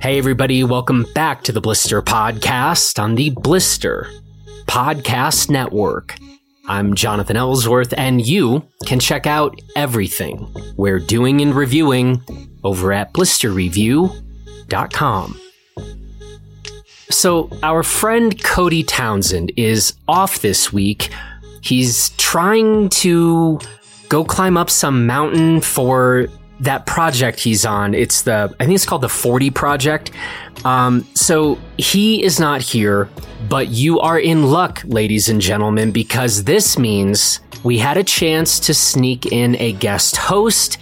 Hey, everybody, welcome back to the Blister Podcast on the Blister Podcast Network. I'm Jonathan Ellsworth, and you can check out everything we're doing and reviewing over at blisterreview.com. So, our friend Cody Townsend is off this week. He's trying to go climb up some mountain for that project he's on. It's the, I think it's called the 40 Project. Um, so he is not here, but you are in luck, ladies and gentlemen, because this means we had a chance to sneak in a guest host.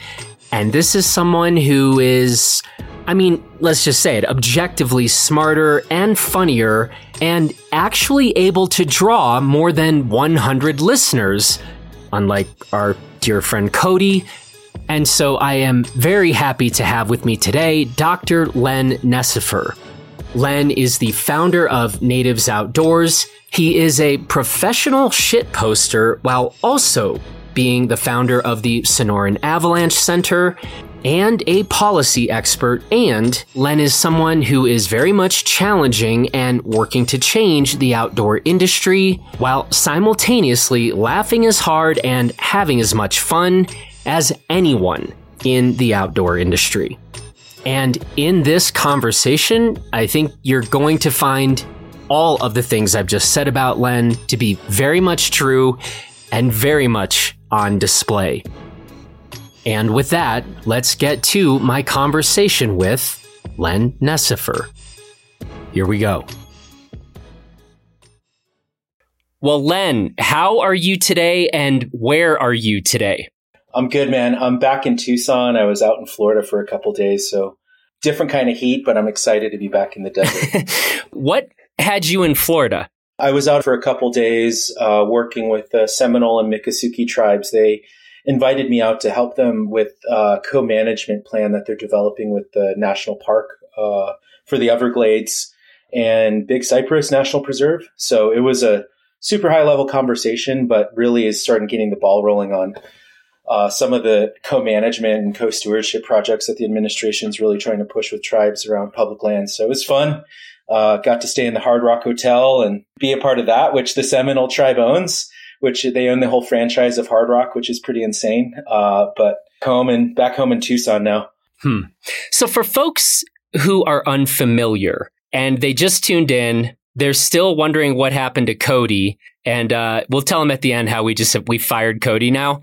And this is someone who is, I mean, let's just say it, objectively smarter and funnier and actually able to draw more than 100 listeners, unlike our dear friend Cody, and so I am very happy to have with me today Dr. Len Necefer. Len is the founder of Natives Outdoors. He is a professional shit poster while also being the founder of the Sonoran Avalanche Center and a policy expert. And Len is someone who is very much challenging and working to change the outdoor industry while simultaneously laughing as hard and having as much fun as anyone in the outdoor industry. And in this conversation, I think you're going to find all of the things I've just said about Len to be very much true and very much on display. And with that, let's get to my conversation with Len Necefer. Here we go. Well, Len, how are you today and where are you today? I'm good, man. I'm back in Tucson. I was out in Florida for a couple days, so different kind of heat, but I'm excited to be back in the desert. what had you in Florida? I was out for a couple days uh, working with the Seminole and Miccosukee tribes. They invited me out to help them with a co-management plan that they're developing with the national park uh, for the Everglades and Big Cypress National Preserve. So it was a super high level conversation, but really is starting getting the ball rolling on uh, some of the co-management and co-stewardship projects that the administration is really trying to push with tribes around public lands. So it was fun. Uh, got to stay in the Hard Rock Hotel and be a part of that, which the Seminole tribe owns, which they own the whole franchise of Hard Rock, which is pretty insane. Uh, but home and back home in Tucson now. Hmm. So for folks who are unfamiliar and they just tuned in, they're still wondering what happened to Cody. And uh, we'll tell them at the end how we just we fired Cody now.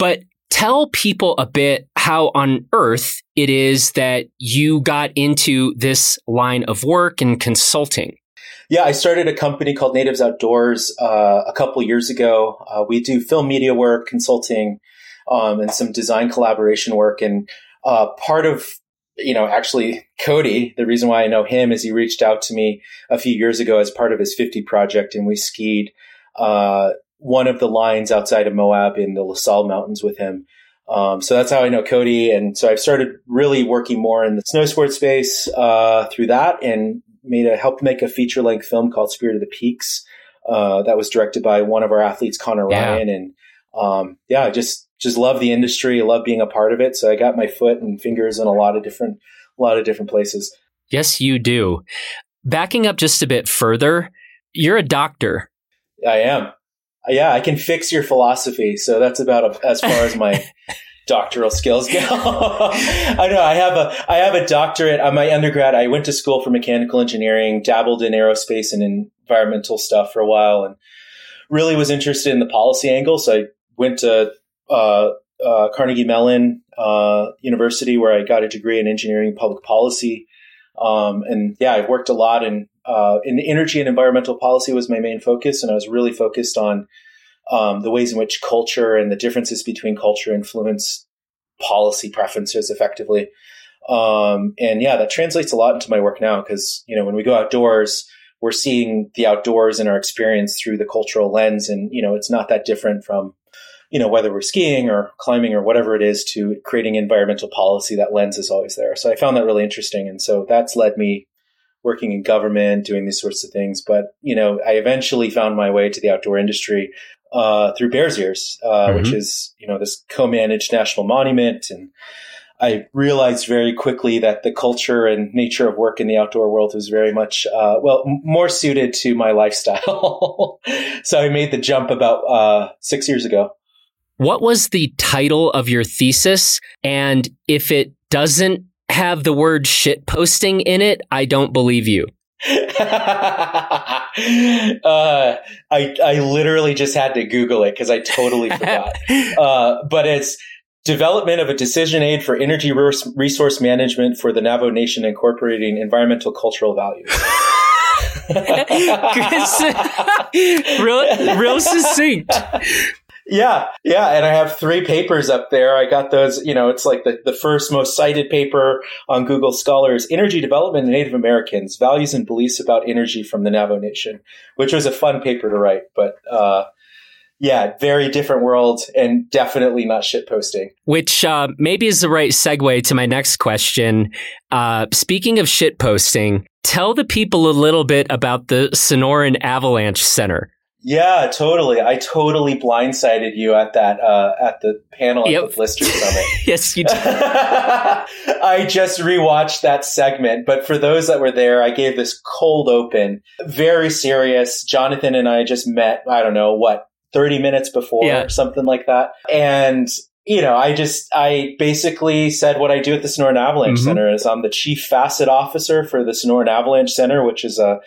But tell people a bit how on earth it is that you got into this line of work and consulting. Yeah, I started a company called Natives Outdoors uh, a couple years ago. Uh, we do film media work, consulting, um, and some design collaboration work. And uh, part of you know, actually, Cody, the reason why I know him is he reached out to me a few years ago as part of his 50 project, and we skied uh, one of the lines outside of Moab in the La Sal Mountains with him. Um, so that's how I know Cody. And so I've started really working more in the snow sports space uh, through that and made a helped make a feature length film called Spirit of the Peaks. Uh, that was directed by one of our athletes, Connor yeah. Ryan. And um, yeah, I just just love the industry. I love being a part of it. So I got my foot and fingers in a lot of different a lot of different places. Yes, you do. Backing up just a bit further, you're a doctor. I am yeah, I can fix your philosophy. So that's about as far as my doctoral skills go. I know I have a I have a doctorate on my undergrad. I went to school for mechanical engineering, dabbled in aerospace and environmental stuff for a while, and really was interested in the policy angle. So I went to uh, uh, Carnegie Mellon uh, University, where I got a degree in engineering and public policy. Um, and yeah, I've worked a lot in uh, in energy and environmental policy was my main focus, and I was really focused on um, the ways in which culture and the differences between culture influence policy preferences effectively. Um, and yeah, that translates a lot into my work now because you know when we go outdoors, we're seeing the outdoors and our experience through the cultural lens, and you know it's not that different from you know whether we're skiing or climbing or whatever it is to creating environmental policy. That lens is always there. So I found that really interesting, and so that's led me working in government, doing these sorts of things. But you know, I eventually found my way to the outdoor industry uh, through Bears Ears, uh, mm-hmm. which is you know this co-managed national monument, and I realized very quickly that the culture and nature of work in the outdoor world was very much, uh, well, m- more suited to my lifestyle. so I made the jump about uh, six years ago. What was the title of your thesis? And if it doesn't have the word shit posting in it, I don't believe you. uh, I I literally just had to Google it because I totally forgot. uh, but it's development of a decision aid for energy resource management for the Navajo Nation, incorporating environmental cultural values. real, real succinct. Yeah, yeah, and I have three papers up there. I got those, you know, it's like the, the first most cited paper on Google Scholars, Energy Development in Native Americans, Values and Beliefs about Energy from the Navajo Nation, which was a fun paper to write, but uh, yeah, very different world and definitely not shit posting. Which uh, maybe is the right segue to my next question. Uh, speaking of shit posting, tell the people a little bit about the Sonoran Avalanche Center. Yeah, totally. I totally blindsided you at that uh, at the panel at the Blister Summit. yes, you did. I just rewatched that segment, but for those that were there, I gave this cold open, very serious. Jonathan and I just met. I don't know what thirty minutes before, yeah. something like that, and you know, I just, I basically said what I do at the Sonoran Avalanche mm-hmm. Center is I'm the chief facet officer for the Sonoran Avalanche Center, which is a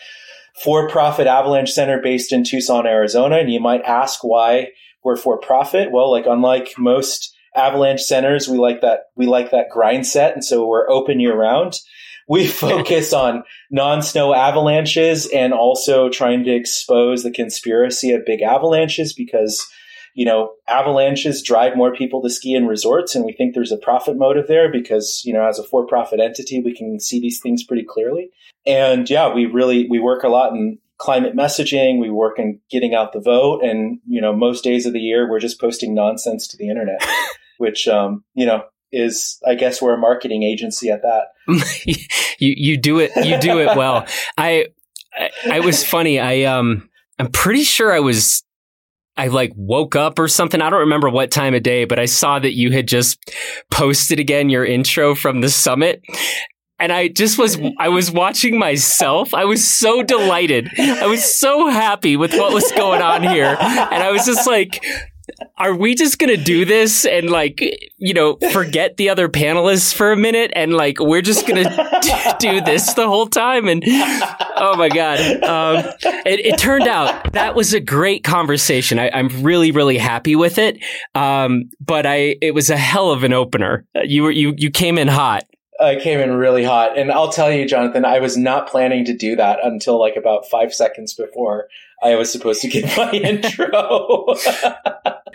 for profit avalanche center based in Tucson, Arizona. And you might ask why we're for profit. Well, like unlike most avalanche centers, we like that, we like that grind set. And so we're open year round. We focus on non-snow avalanches and also trying to expose the conspiracy of big avalanches because you know, avalanches drive more people to ski in resorts, and we think there's a profit motive there because, you know, as a for-profit entity, we can see these things pretty clearly. And yeah, we really we work a lot in climate messaging. We work in getting out the vote, and you know, most days of the year, we're just posting nonsense to the internet, which um, you know is I guess we're a marketing agency at that. you you do it you do it well. I, I I was funny. I um I'm pretty sure I was I like woke up or something. I don't remember what time of day, but I saw that you had just posted again your intro from the summit. And I just was, I was watching myself. I was so delighted. I was so happy with what was going on here. And I was just like, are we just gonna do this and like you know forget the other panelists for a minute and like we're just gonna do this the whole time? And oh my god. Um, it, it, turned out that was a great conversation. I, am really really happy with it. Um, but i it was a hell of an opener. You were you you came in hot. I came in really hot. And I'll tell you, Jonathan, I was not planning to do that until like about five seconds before I was supposed to give my intro.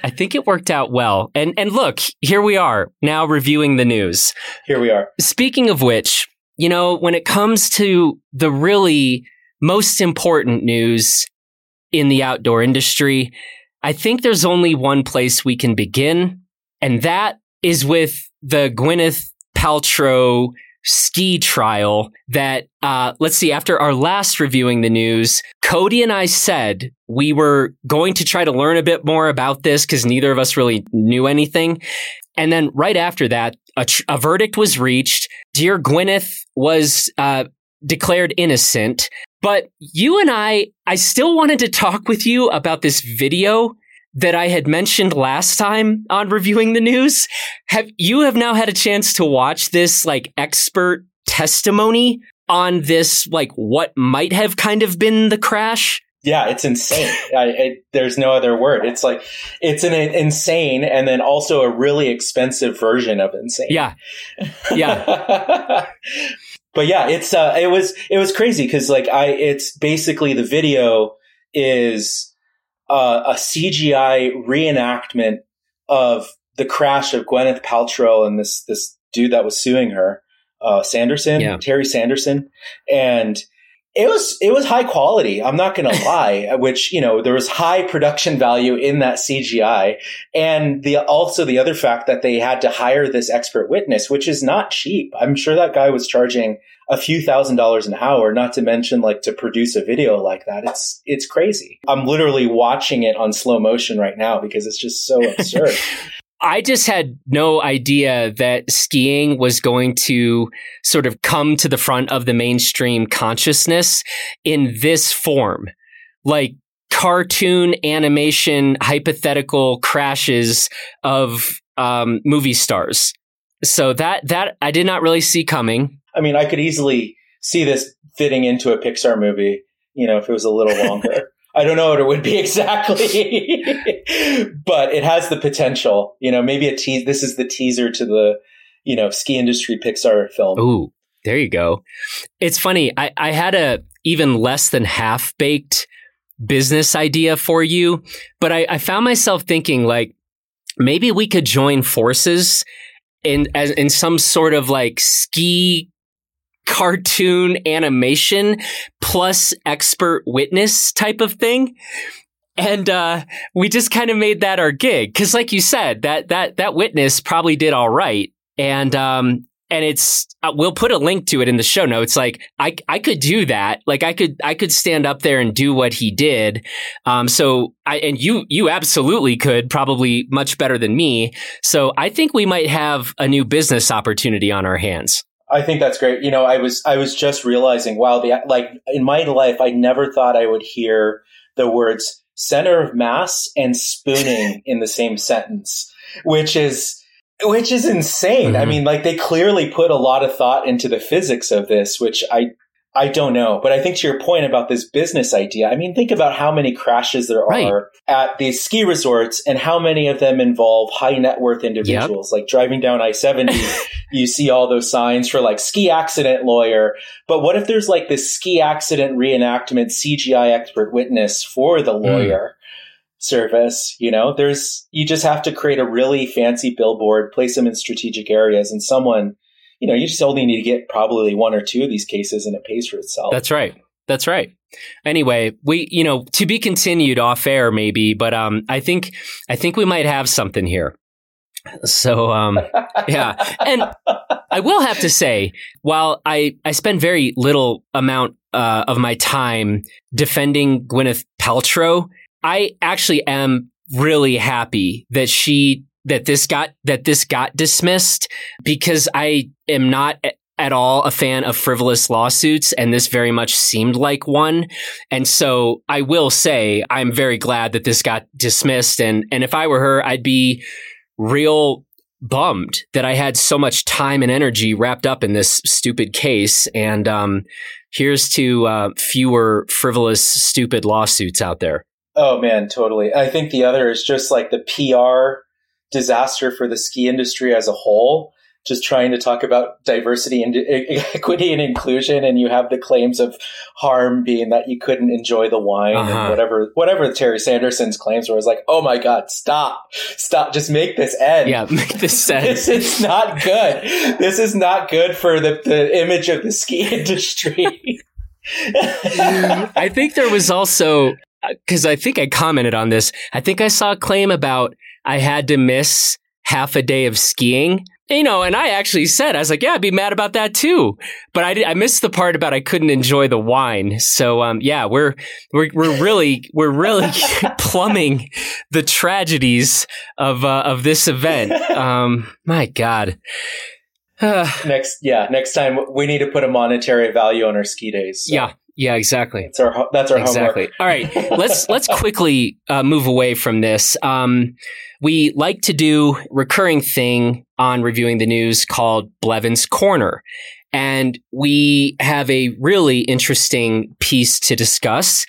I think it worked out well. And and look, here we are now reviewing the news. Here we are. Speaking of which, you know, when it comes to the really most important news in the outdoor industry, I think there's only one place we can begin, and that is with the Gwyneth Paltrow ski trial that, uh, let's see, after our last reviewing the news, Cody and I said we were going to try to learn a bit more about this because neither of us really knew anything. And then right after that, a, tr- a verdict was reached. Dear Gwyneth was, uh, declared innocent. But you and I, I still wanted to talk with you about this video that I had mentioned last time on reviewing the news. Have you have now had a chance to watch this like expert testimony on this like what might have kind of been the crash? Yeah, it's insane. I, it, there's no other word. It's like it's an, an insane, and then also a really expensive version of insane. Yeah, yeah. but yeah, it's uh, it was it was crazy because like I, it's basically the video is uh, a CGI reenactment of the crash of Gwyneth Paltrow and this this dude that was suing her, uh, Sanderson, yeah. Terry Sanderson, and it was it was high quality. I'm not going to lie. Which you know there was high production value in that CGI, and the also the other fact that they had to hire this expert witness, which is not cheap. I'm sure that guy was charging a few thousand dollars an hour, not to mention like to produce a video like that. It's it's crazy. I'm literally watching it on slow motion right now because it's just so absurd. I just had no idea that skiing was going to sort of come to the front of the mainstream consciousness in this form. Like cartoon animation hypothetical crashes of um, movie stars. So that that I did not really see coming. I mean, I could easily see this fitting into a Pixar movie, you know, if it was a little longer. I don't know what it would be exactly, but it has the potential. You know, maybe a tease. This is the teaser to the, you know, ski industry Pixar film. Ooh, there you go. It's funny. I, I had a even less than half baked business idea for you, but I, I found myself thinking like maybe we could join forces in as in some sort of like ski cartoon animation plus expert witness type of thing. And uh, we just kind of made that our gig. Because, like you said, that that that witness probably did all right, and um, and it's uh, we'll put a link to it in the show notes. Like i i could do that. Like i could i could stand up there and do what he did. Um so i and you you absolutely could probably much better than me. So i think we might have a new business opportunity on our hands I think that's great. You know, I was I was just realizing, wow, the like in my life, I never thought I would hear the words center of mass and spooning in the same sentence, which is which is insane. Mm-hmm. I mean, like they clearly put a lot of thought into the physics of this, which I I don't know. But I think to your point about this business idea, I mean, think about how many crashes there right. are at these ski resorts and how many of them involve high net worth individuals. Yep. Like driving down I 70, you see all those signs for like ski accident lawyer. But what if there's like this ski accident reenactment CGI expert witness for the hmm. lawyer? Mm service. You know, there's, you just have to create a really fancy billboard, place them in strategic areas, and someone, you know, you just only need to get probably one or two of these cases and it pays for itself. That's right. That's right. Anyway, we, you know, to be continued off air maybe, but um, I think, I think we might have something here. So, um, yeah. And I will have to say, while I, I spend very little amount uh, of my time defending Gwyneth Paltrow, I actually am really happy that she that this got that this got dismissed because I am not at all a fan of frivolous lawsuits and this very much seemed like one. And so I will say I'm very glad that this got dismissed and and if I were her I'd be real bummed that I had so much time and energy wrapped up in this stupid case and um here's to uh, fewer frivolous stupid lawsuits out there. Oh man, totally. I think the other is just like the PR disaster for the ski industry as a whole. Just trying to talk about diversity and equity and inclusion, and you have the claims of harm being that you couldn't enjoy the wine uh-huh. and whatever, whatever Terry Sanderson's claims were. Was like, oh my god, stop, stop, just make this end. Yeah, make this end. this is not good. This is not good for the the image of the ski industry. I think there was also because I think I commented on this. I think I saw a claim about I had to miss half a day of skiing. You know, and I actually said, I was like, yeah, I'd be mad about that too. But I, did, I missed the part about I couldn't enjoy the wine. So, um, yeah, we're, we're, we're really, we're really plumbing the tragedies of, uh, of this event. Um, my God. next, yeah, next time we need to put a monetary value on our ski days. So. Yeah, yeah, exactly. That's our that's our exactly. Homework. All right, let's let's quickly uh, move away from this. Um, we like to do recurring thing on reviewing the news called Blevins Corner, and we have a really interesting piece to discuss.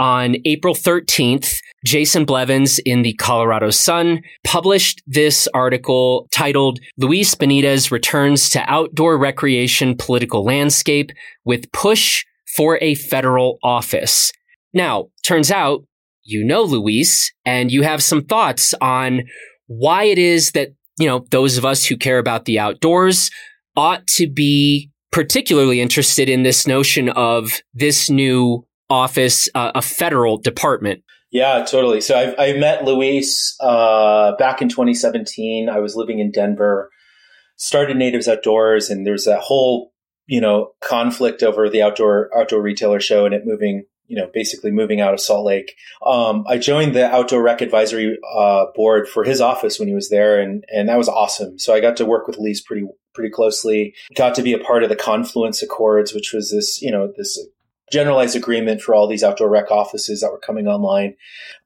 On April 13th, Jason Blevins in the Colorado Sun published this article titled Luis Benitez Returns to Outdoor Recreation Political Landscape with Push for a federal office. Now, turns out you know Luis and you have some thoughts on why it is that, you know, those of us who care about the outdoors ought to be particularly interested in this notion of this new office, uh, a federal department. Yeah, totally. So I, I met Luis uh, back in 2017. I was living in Denver, started Natives Outdoors, and there's a whole you know conflict over the outdoor outdoor retailer show and it moving you know, basically moving out of Salt Lake. Um, I joined the Outdoor Rec Advisory uh, Board for his office when he was there, and and that was awesome. So I got to work with Luis pretty pretty closely. Got to be a part of the Confluence Accords, which was this you know this generalized agreement for all these outdoor rec offices that were coming online.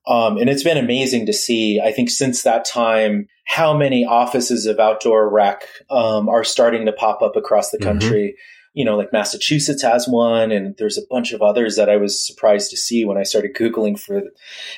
Um, and it's been amazing to see, I think, since that time, how many offices of outdoor rec um, are starting to pop up across the mm-hmm. country. Mm-hmm you know, like Massachusetts has one, and there's a bunch of others that I was surprised to see when I started Googling for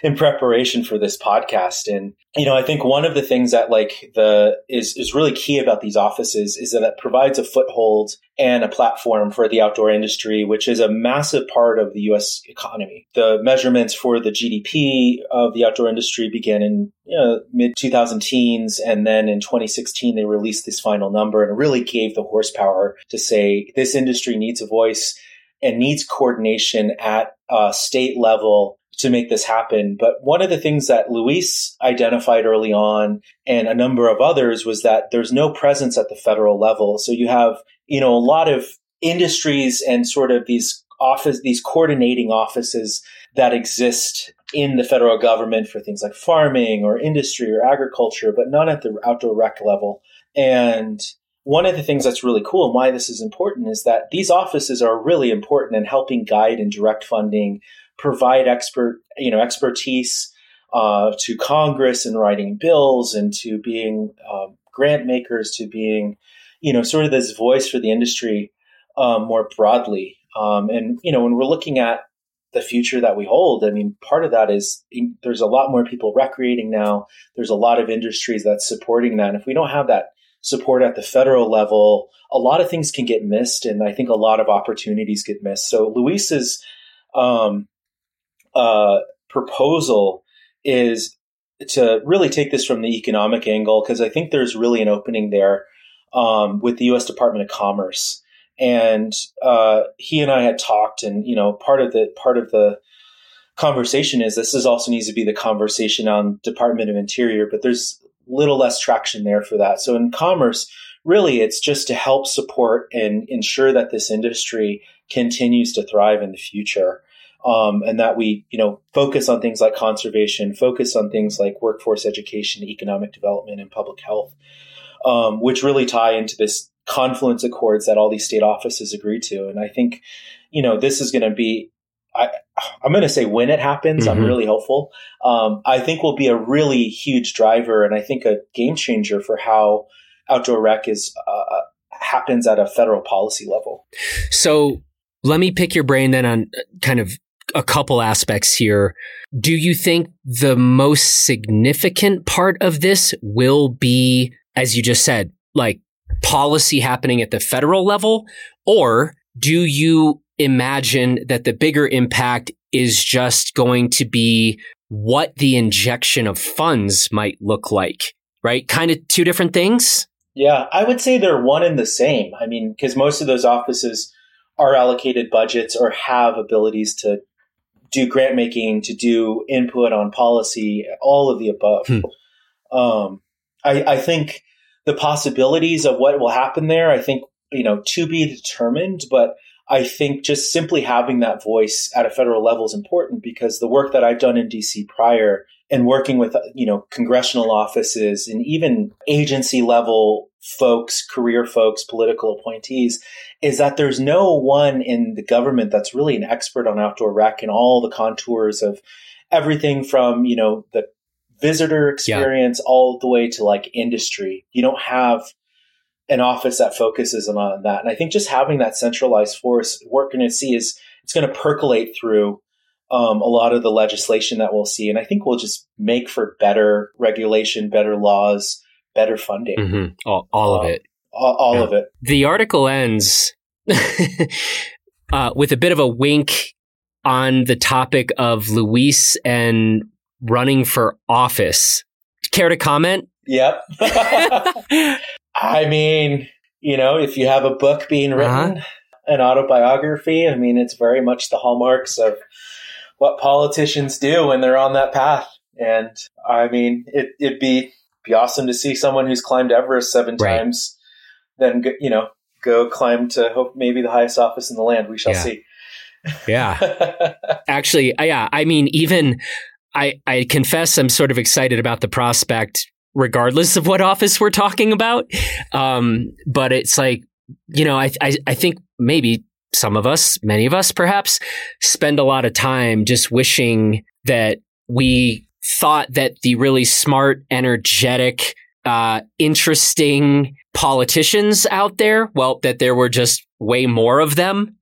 in preparation for this podcast. And, you know, I think one of the things that like the is is really key about these offices is that it provides a foothold and a platform for the outdoor industry, which is a massive part of the US economy. The measurements for the GDP of the outdoor industry began in you know, mid 2000 teens. And then in 2016, they released this final number and really gave the horsepower to say this industry needs a voice and needs coordination at a state level to make this happen. But one of the things that Luis identified early on and a number of others was that there's no presence at the federal level. So you have, you know, a lot of industries and sort of these office, these coordinating offices that exist in the federal government for things like farming or industry or agriculture, but not at the outdoor rec level. And one of the things that's really cool and why this is important is that these offices are really important in helping guide and direct funding, provide expert, you know, expertise uh, to Congress in writing bills and to being um, grant makers, to being, you know, sort of this voice for the industry um, more broadly. Um, and you know, when we're looking at the future that we hold. I mean, part of that is there's a lot more people recreating now. There's a lot of industries that's supporting that. And if we don't have that support at the federal level, a lot of things can get missed, and I think a lot of opportunities get missed. So Luis's um, uh, proposal is to really take this from the economic angle because I think there's really an opening there um, with the U.S. Department of Commerce and uh, he and I had talked, and you know, part of the part of the conversation is this is also needs to be the conversation on Department of Interior, but there's little less traction there for that. So in commerce, really, it's just to help support and ensure that this industry continues to thrive in the future. Um, and that we, you know, focus on things like conservation, focus on things like workforce education, economic development, and public health, um, which really tie into this confluence accords that all these state offices agree to. And I think, you know, this is going to be, I, I'm going to say when it happens, mm-hmm. I'm really hopeful. Um, I think will be a really huge driver and I think a game changer for how outdoor rec is, uh, happens at a federal policy level. So let me pick your brain then on kind of a couple aspects here. Do you think the most significant part of this will be, as you just said, like policy happening at the federal level? Or do you imagine that the bigger impact is just going to be what the injection of funds might look like, right? Kind of two different things? Yeah, I would say they're one and the same. I mean, because most of those offices are allocated budgets or have abilities to do grant making, to do input on policy, all of the above. Hmm. Um, I, I think the possibilities of what will happen there, I think, you know, to be determined. But I think just simply having that voice at a federal level is important because the work that I've done in DC prior and working with, you know, congressional offices and even agency level folks, career folks, political appointees, is that there's no one in the government that's really an expert on outdoor rec and all the contours of everything from, you know, the visitor experience yeah. all the way to like industry. You don't have an office that focuses on that. And I think just having that centralized force, we're going to see is it's going to percolate through um, a lot of the legislation that we'll see. And I think we'll just make for better regulation, better laws, better funding. Mm-hmm. All, all of it. All, all yeah. of it. The article ends uh, with a bit of a wink on the topic of Luis and running for office. Care to comment? Yep. I mean, you know, if you have a book being uh-huh. written, uh-huh. an autobiography, I mean, it's very much the hallmarks of what politicians do when they're on that path. And I mean, it, would be be awesome to see someone who's climbed Everest seven right. times, then you know go climb to hope maybe the highest office in the land. We shall yeah. see. Yeah. Actually, yeah, I mean, even I, I confess I'm sort of excited about the prospect, regardless of what office we're talking about. Um, but it's like, you know, I, I, I think maybe some of us, many of us perhaps, spend a lot of time just wishing that we thought that the really smart, energetic, uh, interesting politicians out there, well, that there were just way more of them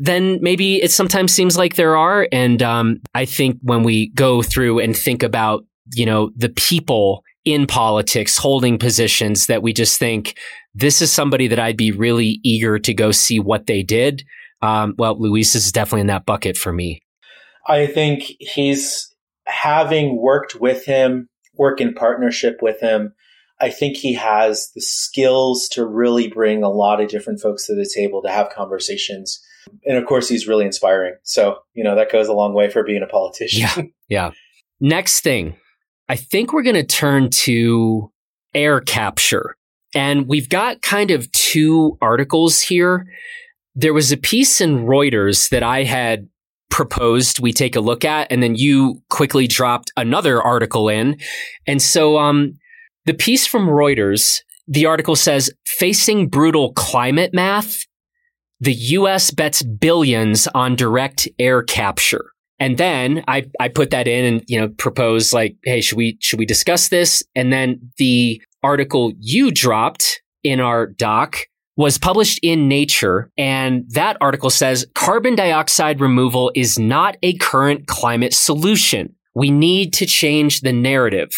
than maybe it sometimes seems like there are. And um, I think when we go through and think about, you know, the people in politics holding positions that we just think this is somebody that I'd be really eager to go see what they did. Um, well, Luis is definitely in that bucket for me. I think he's having worked with him, work in partnership with him. I think he has the skills to really bring a lot of different folks to the table to have conversations and of course, he's really inspiring. So, you know, that goes a long way for being a politician. Yeah. Yeah. Next thing, I think we're going to turn to air capture. And we've got kind of two articles here. There was a piece in Reuters that I had proposed we take a look at, and then you quickly dropped another article in. And so, um, the piece from Reuters, the article says, facing brutal climate math, the US bets billions on direct air capture. And then I, I put that in and, you know, propose like, hey, should we, should we discuss this? And then the article you dropped in our doc was published in Nature. And that article says carbon dioxide removal is not a current climate solution. We need to change the narrative.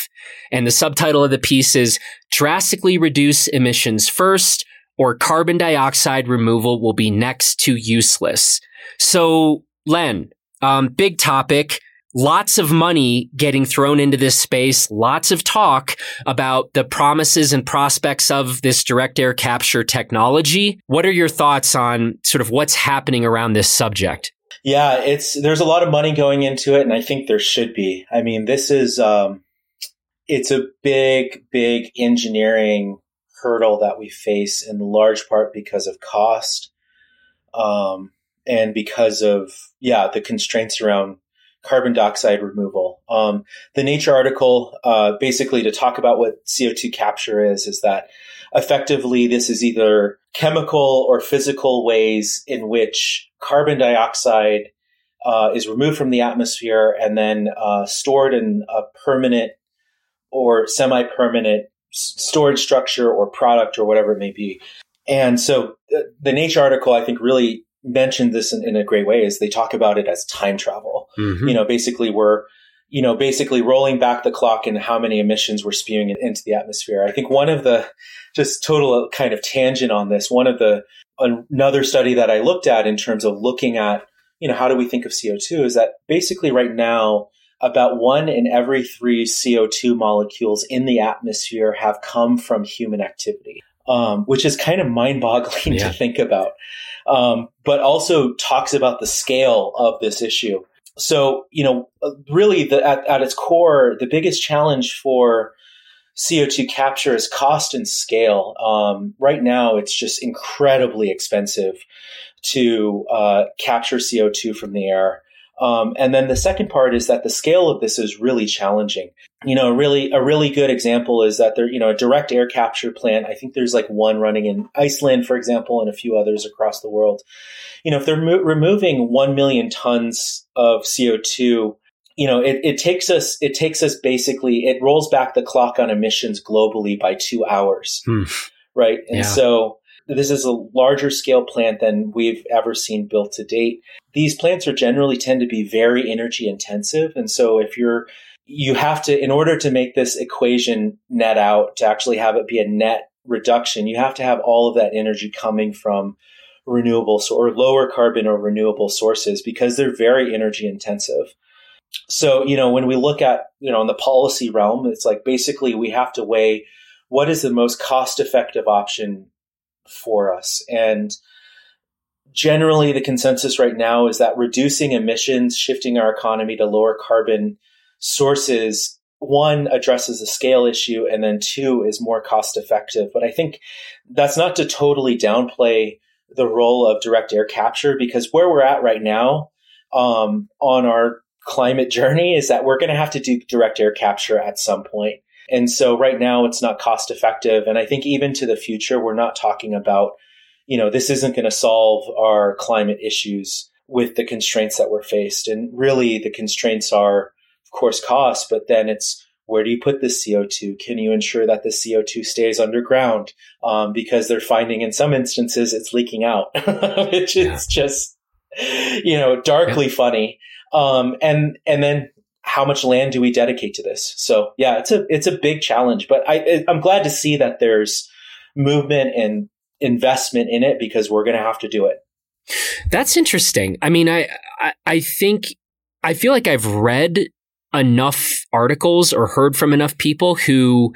And the subtitle of the piece is drastically reduce emissions first or carbon dioxide removal will be next to useless. So, Len, um, big topic. Lots of money getting thrown into this space. Lots of talk about the promises and prospects of this direct air capture technology. What are your thoughts on sort of what's happening around this subject? Yeah, it's there's a lot of money going into it, and I think there should be. I mean, this is um, it's a big, big engineering hurdle that we face in large part because of cost um, and because of yeah the constraints around carbon dioxide removal. Um, the nature article uh, basically to talk about what co2 capture is is that effectively this is either chemical or physical ways in which carbon dioxide uh, is removed from the atmosphere and then uh, stored in a permanent or semi-permanent storage structure or product or whatever it may be. And so the, the Nature article, I think, really mentioned this in, in, a great way. Is they talk about it as time travel. Mm-hmm. You know, basically we're you know basically rolling back the clock and how many emissions we're spewing into the atmosphere. I think one of the just total kind of tangent on this. One of the another study that I looked at in terms of looking at you know how do we think of CO2 is that basically right now about one in every three CO2 molecules in the atmosphere have come from human activity, um, which is kind of mind boggling yeah. to think about, um, but also talks about the scale of this issue. So, you know, really the, at, at its core, the biggest challenge for CO2 capture is cost and scale. Um, right now, it's just incredibly expensive to uh, capture CO2 from the air. Um, and then the second part is that the scale of this is really challenging. You know, really a really good example is that there, you know, a direct air capture plant. I think there's like one running in Iceland, for example, and a few others across the world. You know, if they're mo- removing one million tons of CO2 you know, it, it, takes us, it takes us basically, it rolls back the clock on emissions globally by two hours. Hmm. Right. And yeah. so this is a larger scale plant than we've ever seen built to date. These plants are generally tend to be very energy intensive. And so if you're, you have to, in order to make this equation net out, to actually have it be a net reduction, you have to have all of that energy coming from renewable or lower carbon or renewable sources because they're very energy intensive. So, you know, when we look at, you know, in the policy realm, it's like basically we have to weigh what is the most cost effective option for us. And generally, the consensus right now is that reducing emissions, shifting our economy to lower carbon sources, one addresses a scale issue, and then two is more cost effective. But I think that's not to totally downplay the role of direct air capture because where we're at right now um, on our climate journey is that we're going to have to do direct air capture at some point. And so right now it's not cost effective. And I think even to the future, we're not talking about, you know, this isn't going to solve our climate issues with the constraints that we're faced. And really the constraints are, of course, cost, but then it's where do you put the CO2? Can you ensure that the CO2 stays underground? Um, because they're finding in some instances it's leaking out, which yeah. is just, you know, darkly yeah. funny. Um, and, and then how much land do we dedicate to this? So yeah, it's a, it's a big challenge, but I, I'm glad to see that there's movement and investment in it because we're going to have to do it. That's interesting. I mean, I, I, I think, I feel like I've read enough articles or heard from enough people who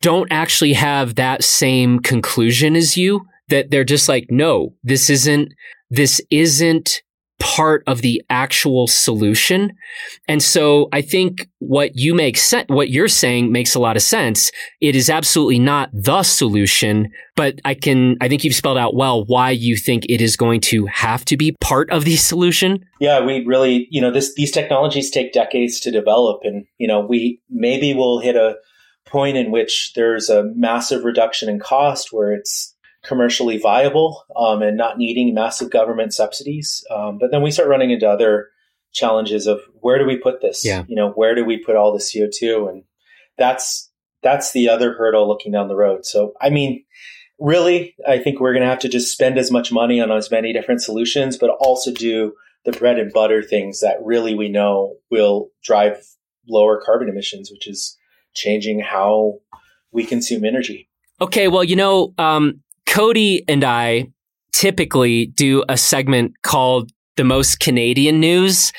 don't actually have that same conclusion as you that they're just like no this isn't this isn't part of the actual solution. And so I think what you make sense, what you're saying makes a lot of sense. It is absolutely not the solution, but I can, I think you've spelled out well why you think it is going to have to be part of the solution. Yeah, we really, you know, this, these technologies take decades to develop and, you know, we maybe we'll hit a point in which there's a massive reduction in cost where it's commercially viable um, and not needing massive government subsidies. Um, but then we start running into other challenges of where do we put this? Yeah. You know, where do we put all the CO two? And that's that's the other hurdle looking down the road. So I mean, really, I think we're going to have to just spend as much money on as many different solutions, but also do the bread and butter things that really we know will drive lower carbon emissions, which is changing how we consume energy. Okay, well, you know, um, Cody and I typically do a segment called the most Canadian news,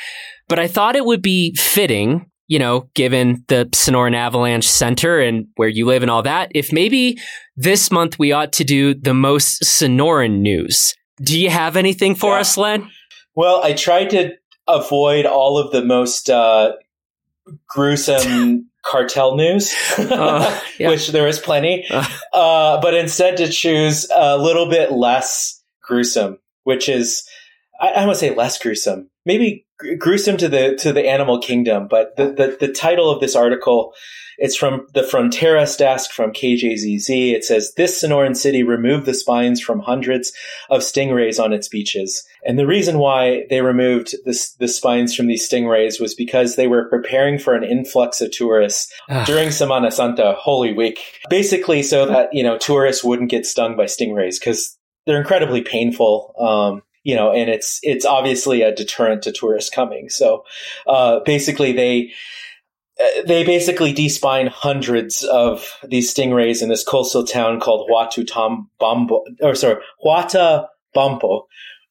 but I thought it would be fitting, you know, given the Sonoran Avalanche Center and where you live and all that, if maybe this month we ought to do the most Sonoran news. Do you have anything for yeah. us, Len? Well, I tried to avoid all of the most uh, gruesome cartel news, uh, yeah. which there is plenty, uh. uh, but instead to choose a little bit less gruesome, which is, I, I want to say less gruesome, maybe gruesome to the to the animal kingdom. But the, the, the title of this article it's from the Fronteras desk from KJZZ. It says, This Sonoran city removed the spines from hundreds of stingrays on its beaches. And the reason why they removed the, the spines from these stingrays was because they were preparing for an influx of tourists during Semana Santa, Holy Week. Basically, so that, you know, tourists wouldn't get stung by stingrays because they're incredibly painful. Um, you know, and it's it's obviously a deterrent to tourists coming. So uh, basically, they they basically despine hundreds of these stingrays in this coastal town called Huatu Tom Bombo, or sorry, Huata Bampo.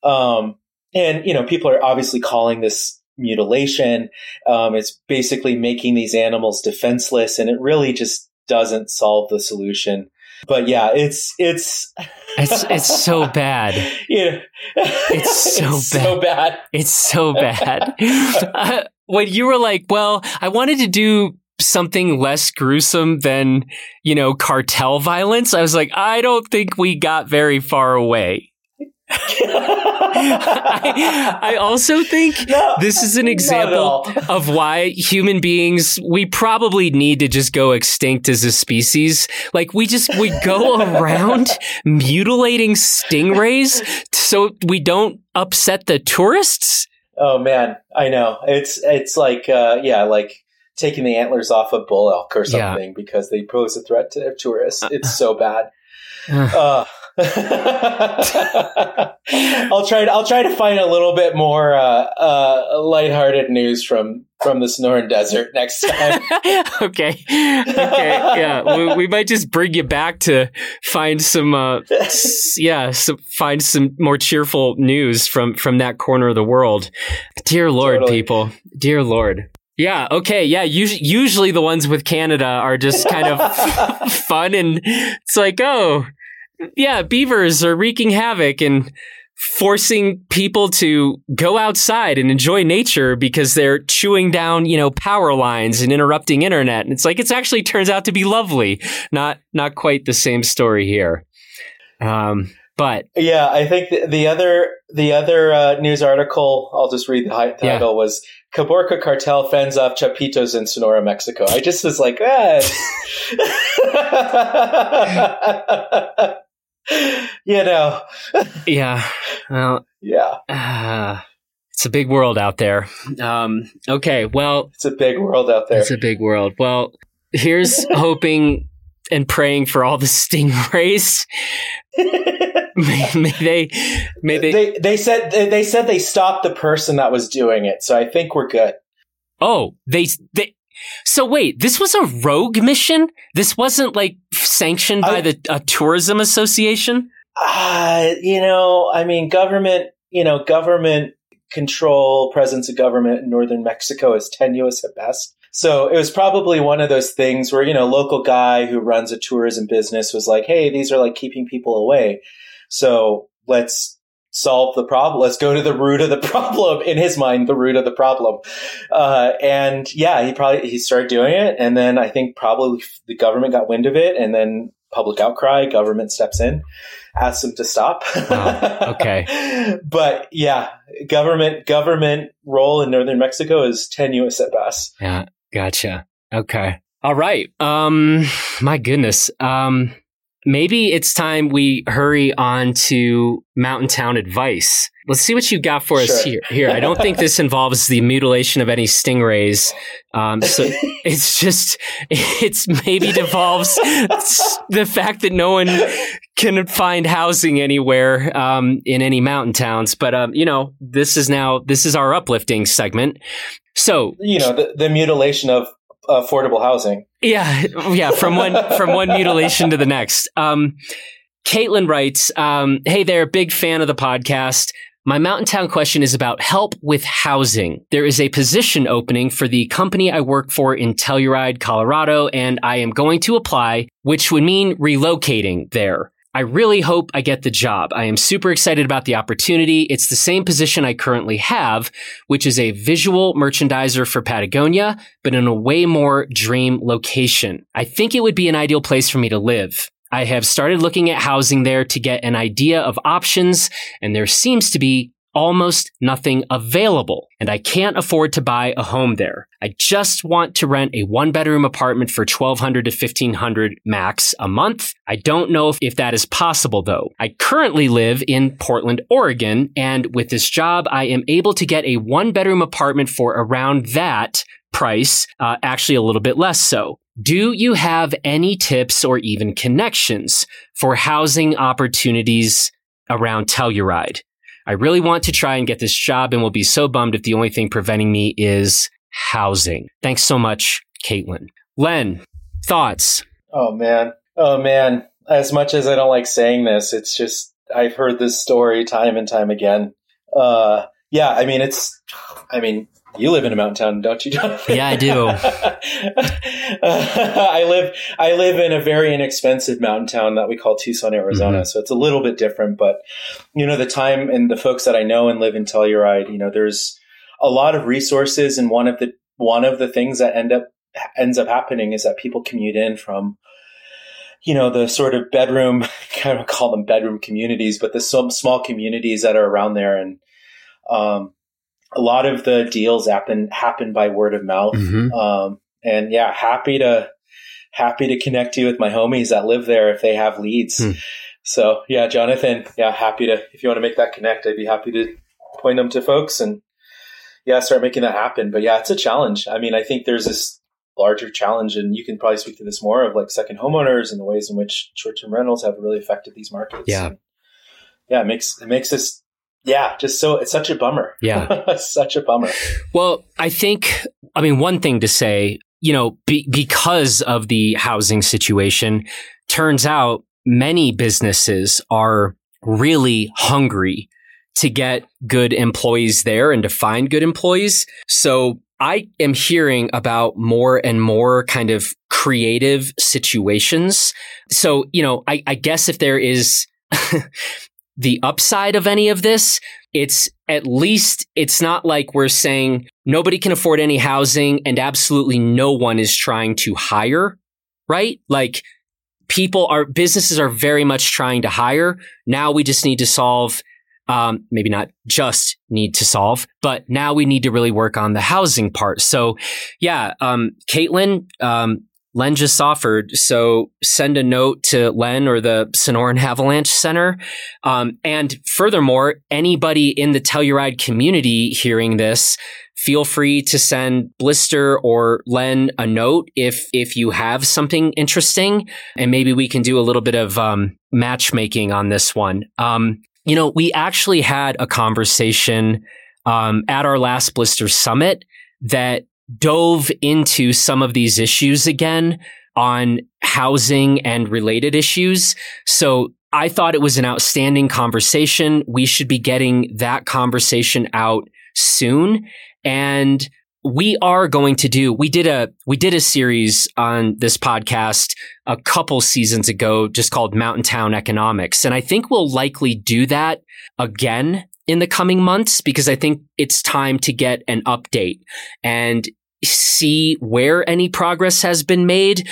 Um, and, you know, people are obviously calling this mutilation. Um, it's basically making these animals defenseless and it really just doesn't solve the solution. But yeah, it's, it's, it's, it's so bad. Yeah. It's so it's bad. So bad. It's so bad. uh, when you were like, well, I wanted to do something less gruesome than, you know, cartel violence, I was like, I don't think we got very far away. I, I, also think no, this is an example of why human beings we probably need to just go extinct as a species. Like we just we go around mutilating stingrays so we don't upset the tourists. Oh man, I know. It's it's like uh, yeah, like taking the antlers off a bull elk or something yeah. because they pose a threat to tourists. It's so bad. uh, I'll try. To, I'll try to find a little bit more uh, uh, lighthearted news from from the Sonoran Desert next time. okay, okay, yeah, we, we, might just bring you back to find some, uh, yeah, so find some more cheerful news from from that corner of the world. Dear Lord, totally. people, dear Lord. Yeah. Okay. Yeah. Usually, usually the ones with Canada are just kind of fun, and it's like, oh, yeah, beavers are wreaking havoc and forcing people to go outside and enjoy nature because they're chewing down, you know, power lines and interrupting internet. And it's like it's actually turns out to be lovely. Not not quite the same story here. Um, But yeah, I think the, the other the other uh, news article I'll just read the title yeah. was Caborca cartel fends off Chapitos in Sonora, Mexico. I just was like, ah. you know. yeah. Well. Yeah. Uh, it's a big world out there. Um, okay. Well, it's a big world out there. It's a big world. Well, here's hoping and praying for all the stingrays. may, may, they, may they, they, they said they said they stopped the person that was doing it, so I think we're good. Oh, they they. So wait, this was a rogue mission. This wasn't like sanctioned by I, the uh, tourism association. Uh, you know, I mean, government, you know, government control, presence of government in northern Mexico is tenuous at best. So it was probably one of those things where, you know, local guy who runs a tourism business was like, Hey, these are like keeping people away. So let's solve the problem. Let's go to the root of the problem. In his mind, the root of the problem. Uh, and yeah, he probably, he started doing it. And then I think probably the government got wind of it and then public outcry, government steps in, asks them to stop. Wow. Okay. but yeah, government, government role in Northern Mexico is tenuous at best. Yeah. Gotcha. Okay. All right. Um, my goodness. Um, maybe it's time we hurry on to Mountain Town advice. Let's see what you got for sure. us here. Here, I don't think this involves the mutilation of any stingrays. Um, so it's just, it's maybe devolves the fact that no one can find housing anywhere um, in any mountain towns. But um, you know, this is now this is our uplifting segment. So you know, the, the mutilation of affordable housing. Yeah, yeah. From one from one mutilation to the next. Um, Caitlin writes, um, "Hey there, big fan of the podcast. My Mountain Town question is about help with housing. There is a position opening for the company I work for in Telluride, Colorado, and I am going to apply, which would mean relocating there. I really hope I get the job. I am super excited about the opportunity. It's the same position I currently have, which is a visual merchandiser for Patagonia, but in a way more dream location. I think it would be an ideal place for me to live. I have started looking at housing there to get an idea of options, and there seems to be almost nothing available, and I can't afford to buy a home there. I just want to rent a one bedroom apartment for 1200 to 1500 max a month. I don't know if, if that is possible though. I currently live in Portland, Oregon, and with this job, I am able to get a one bedroom apartment for around that price, uh, actually a little bit less so. Do you have any tips or even connections for housing opportunities around Telluride? I really want to try and get this job and will be so bummed if the only thing preventing me is housing. Thanks so much, Caitlin. Len, thoughts? Oh, man. Oh, man. As much as I don't like saying this, it's just, I've heard this story time and time again. Uh, yeah, I mean, it's, I mean, you live in a mountain town, don't you, Jonathan? Yeah, I do. I live I live in a very inexpensive mountain town that we call Tucson, Arizona. Mm-hmm. So it's a little bit different, but you know, the time and the folks that I know and live in Telluride, you know, there's a lot of resources and one of the one of the things that end up ends up happening is that people commute in from you know the sort of bedroom kind of call them bedroom communities but the small communities that are around there and um, a lot of the deals happen happen by word of mouth. Mm-hmm. Um, and yeah, happy to happy to connect you with my homies that live there if they have leads. Hmm. So yeah, Jonathan, yeah, happy to if you want to make that connect, I'd be happy to point them to folks and yeah, start making that happen. But yeah, it's a challenge. I mean, I think there's this larger challenge, and you can probably speak to this more of like second homeowners and the ways in which short term rentals have really affected these markets. Yeah. And yeah, it makes it makes us yeah, just so it's such a bummer. Yeah. such a bummer. Well, I think, I mean, one thing to say, you know, be, because of the housing situation, turns out many businesses are really hungry to get good employees there and to find good employees. So I am hearing about more and more kind of creative situations. So, you know, I, I guess if there is the upside of any of this. It's at least, it's not like we're saying nobody can afford any housing and absolutely no one is trying to hire, right? Like people are businesses are very much trying to hire. Now we just need to solve um, maybe not just need to solve, but now we need to really work on the housing part. So, yeah, um, Caitlin, um, Len just offered. So send a note to Len or the Sonoran Avalanche Center. Um, and furthermore, anybody in the Telluride community hearing this, feel free to send Blister or Len a note if if you have something interesting, and maybe we can do a little bit of um, matchmaking on this one. Um, you know, we actually had a conversation um, at our last Blister Summit that dove into some of these issues again on housing and related issues. So I thought it was an outstanding conversation. We should be getting that conversation out soon. And we are going to do we did a we did a series on this podcast a couple seasons ago just called mountain town economics and i think we'll likely do that again in the coming months because i think it's time to get an update and see where any progress has been made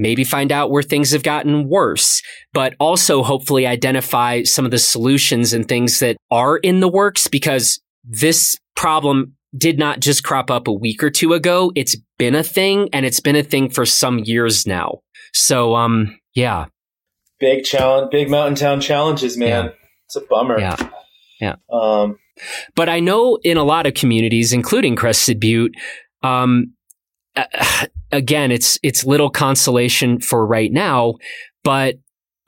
maybe find out where things have gotten worse, but also hopefully identify some of the solutions and things that are in the works because this problem did not just crop up a week or two ago. It's been a thing and it's been a thing for some years now. So, um, yeah. Big challenge, big mountain town challenges, man. Yeah. It's a bummer. Yeah. Yeah. Um, but I know in a lot of communities, including Crested Butte, um, again, it's it's little consolation for right now, but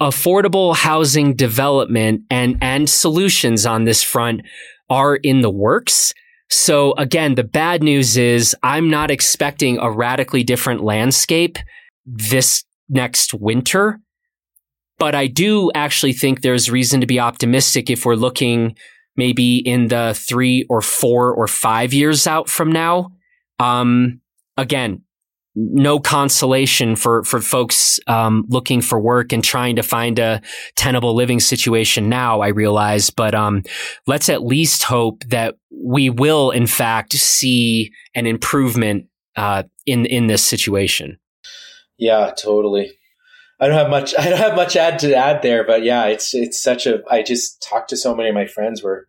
affordable housing development and and solutions on this front are in the works. So again, the bad news is I'm not expecting a radically different landscape this next winter. But I do actually think there's reason to be optimistic if we're looking maybe in the three or four or five years out from now. Um, again, no consolation for for folks um, looking for work and trying to find a tenable living situation now. I realize, but um, let's at least hope that we will, in fact, see an improvement uh, in in this situation. Yeah, totally. I don't have much. I don't have much add to add there, but yeah, it's it's such a. I just talked to so many of my friends where,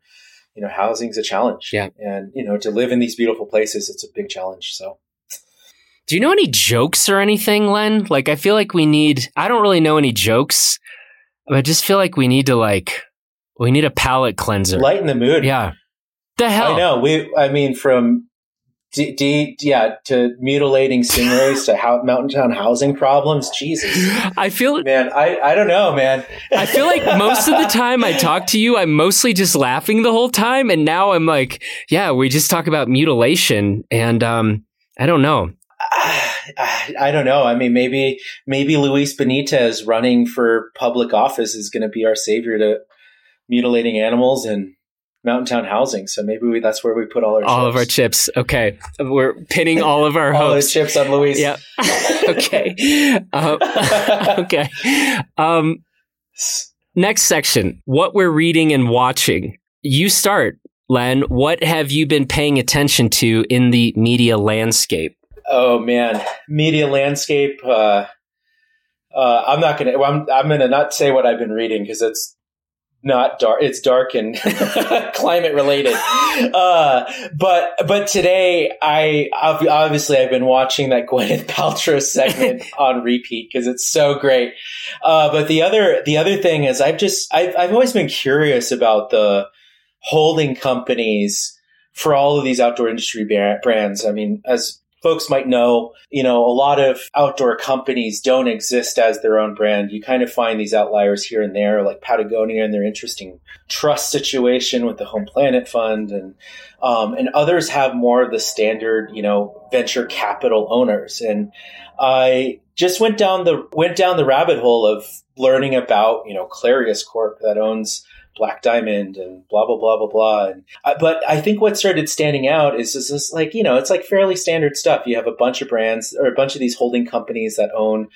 you know, housing's a challenge. Yeah, and you know, to live in these beautiful places, it's a big challenge. So. Do you know any jokes or anything, Len? Like, I feel like we need, I don't really know any jokes, but I just feel like we need to, like, we need a palate cleanser. Lighten the mood. Yeah. The hell? I know. We, I mean, from D, D, yeah, to mutilating stingrays to how, mountain town housing problems. Jesus, I feel man. I, I don't know, man. I feel like most of the time I talk to you, I'm mostly just laughing the whole time, and now I'm like, yeah, we just talk about mutilation, and um, I don't know. I don't know. I mean, maybe maybe Luis Benitez running for public office is going to be our savior to mutilating animals and mountain town housing. So maybe we, that's where we put all our all chips. of our chips. Okay, we're pinning all of our all hopes. chips on Luis. Yeah. okay. Um, okay. Um, next section: what we're reading and watching. You start, Len. What have you been paying attention to in the media landscape? Oh man, media landscape. Uh, uh, I'm not gonna. I'm, I'm gonna not say what I've been reading because it's not dark. It's dark and climate related. Uh, but but today, I obviously I've been watching that Gwyneth Paltrow segment on repeat because it's so great. Uh, but the other the other thing is I've just I've I've always been curious about the holding companies for all of these outdoor industry brands. I mean, as folks might know, you know, a lot of outdoor companies don't exist as their own brand. You kind of find these outliers here and there, like Patagonia and their interesting trust situation with the Home Planet Fund, and um, and others have more of the standard, you know, venture capital owners. And I just went down the went down the rabbit hole of learning about, you know, Clarus Corp that owns Black Diamond and blah blah blah blah blah. And, uh, but I think what started standing out is this is like you know it's like fairly standard stuff. You have a bunch of brands or a bunch of these holding companies that own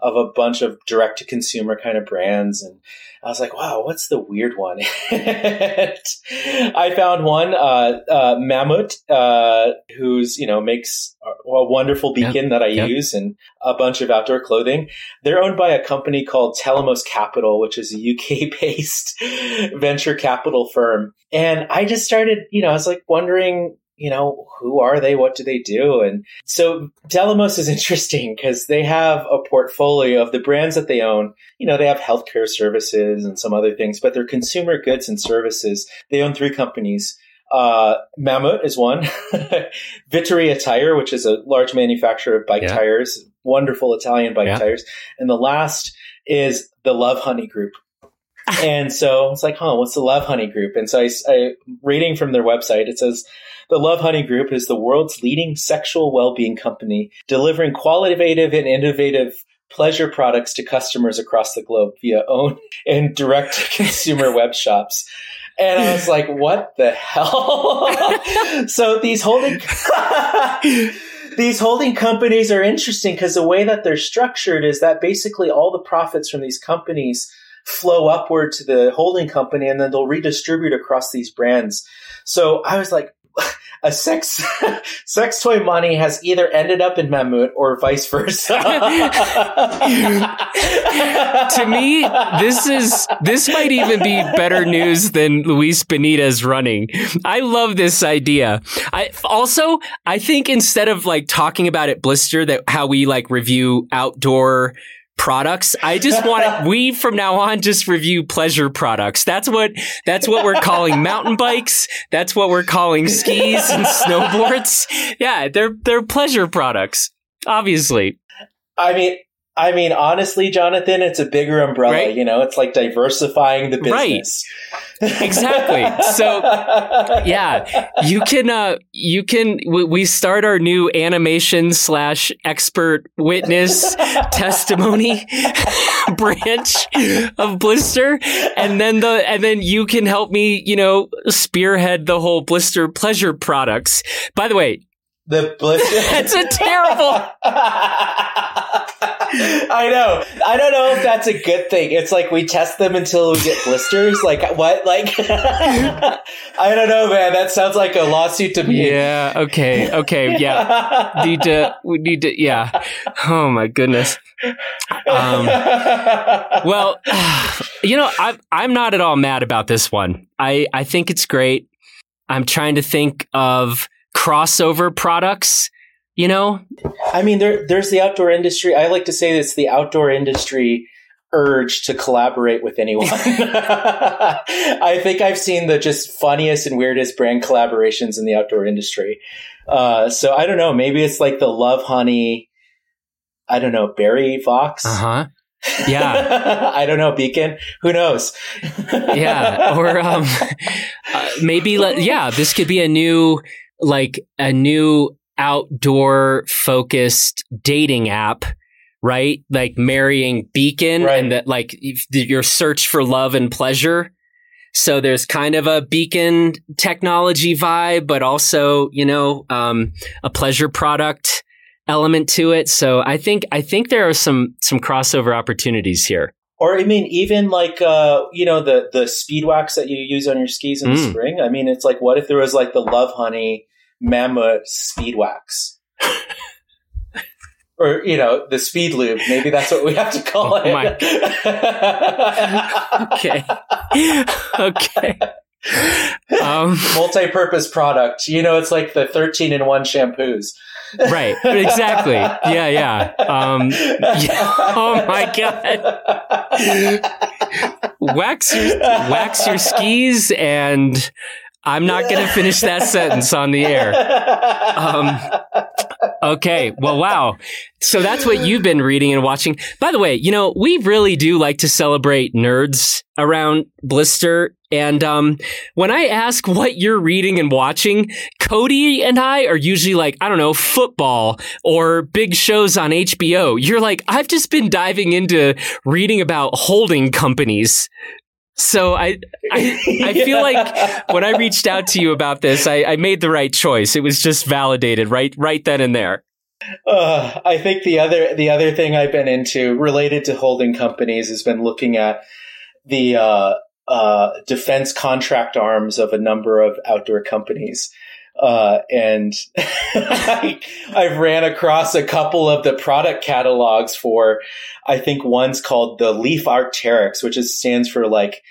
of a bunch of direct to consumer kind of brands. And I was like, wow, what's the weird one? I found one, uh, uh, Mammut, uh, who's, you know, makes a wonderful beacon that I use and a bunch of outdoor clothing. They're owned by a company called Telemos Capital, which is a UK based venture capital firm. And I just started, you know, I was like wondering, you know, who are they? What do they do? And so Telemos is interesting because they have a portfolio of the brands that they own. You know, they have healthcare services and some other things, but they're consumer goods and services. They own three companies. Uh, Mammut is one. Vittoria Tire, which is a large manufacturer of bike yeah. tires, wonderful Italian bike yeah. tires. And the last is the Lovehoney Group, and so it's like, huh, what's the Lovehoney Group? And so I, I reading from their website, it says the Lovehoney Group is the world's leading sexual well-being company, delivering qualitative and innovative pleasure products to customers across the globe via own and direct consumer web shops. And I was like, what the hell? so these holding these holding companies are interesting because the way that they're structured is that basically all the profits from these companies flow upward to the holding company and then they'll redistribute across these brands. So I was like, a sex sex toy money has either ended up in Mammut or vice versa. to me, this is this might even be better news than Luis Benitez running. I love this idea. I also I think instead of like talking about it blister that how we like review outdoor products. I just want it. we from now on just review pleasure products. That's what that's what we're calling mountain bikes. That's what we're calling skis and snowboards. Yeah, they're they're pleasure products. Obviously. I mean, I mean, honestly, Jonathan, it's a bigger umbrella. Right? You know, it's like diversifying the business. Right. Exactly. So, yeah, you can, uh, you can, we start our new animation slash expert witness testimony branch of Blister. And then the, and then you can help me, you know, spearhead the whole Blister pleasure products. By the way, the blister. It's a terrible. I know. I don't know if that's a good thing. It's like we test them until we get blisters. Like what? Like I don't know, man. That sounds like a lawsuit to me. Yeah. Okay. Okay. Yeah. need to. We need to. Yeah. Oh my goodness. Um, well, you know, I, I'm not at all mad about this one. I I think it's great. I'm trying to think of crossover products, you know? I mean, there, there's the outdoor industry. I like to say it's the outdoor industry urge to collaborate with anyone. I think I've seen the just funniest and weirdest brand collaborations in the outdoor industry. Uh, so I don't know. Maybe it's like the love honey I don't know, Barryvox. Uh huh. Yeah. I don't know, Beacon. Who knows? yeah. Or um, uh, maybe, let, yeah, this could be a new like a new outdoor focused dating app right? Like marrying Beacon right. and that like your search for love and pleasure. So there's kind of a Beacon technology vibe, but also, you know, um, a pleasure product element to it. So I think, I think there are some, some crossover opportunities here. Or I mean, even like uh, you know the the speed wax that you use on your skis in mm. the spring. I mean, it's like what if there was like the Lovehoney Mammut speed wax? or you know the speed lube maybe that's what we have to call oh, it. Okay. Okay. Um, multi-purpose product. You know it's like the 13 in one shampoos. Right. Exactly. Yeah yeah. Um yeah. oh my god. Wax your wax your skis and I'm not going to finish that sentence on the air. Um, okay. Well, wow. So that's what you've been reading and watching. By the way, you know, we really do like to celebrate nerds around Blister. And um, when I ask what you're reading and watching, Cody and I are usually like, I don't know, football or big shows on HBO. You're like, I've just been diving into reading about holding companies. So I, I, I feel like when I reached out to you about this, I, I made the right choice. It was just validated right, right then and there. Uh, I think the other the other thing I've been into related to holding companies has been looking at the uh, uh, defense contract arms of a number of outdoor companies. Uh, and I, have ran across a couple of the product catalogs for, I think one's called the Leaf Arc'teryx, which is, stands for like,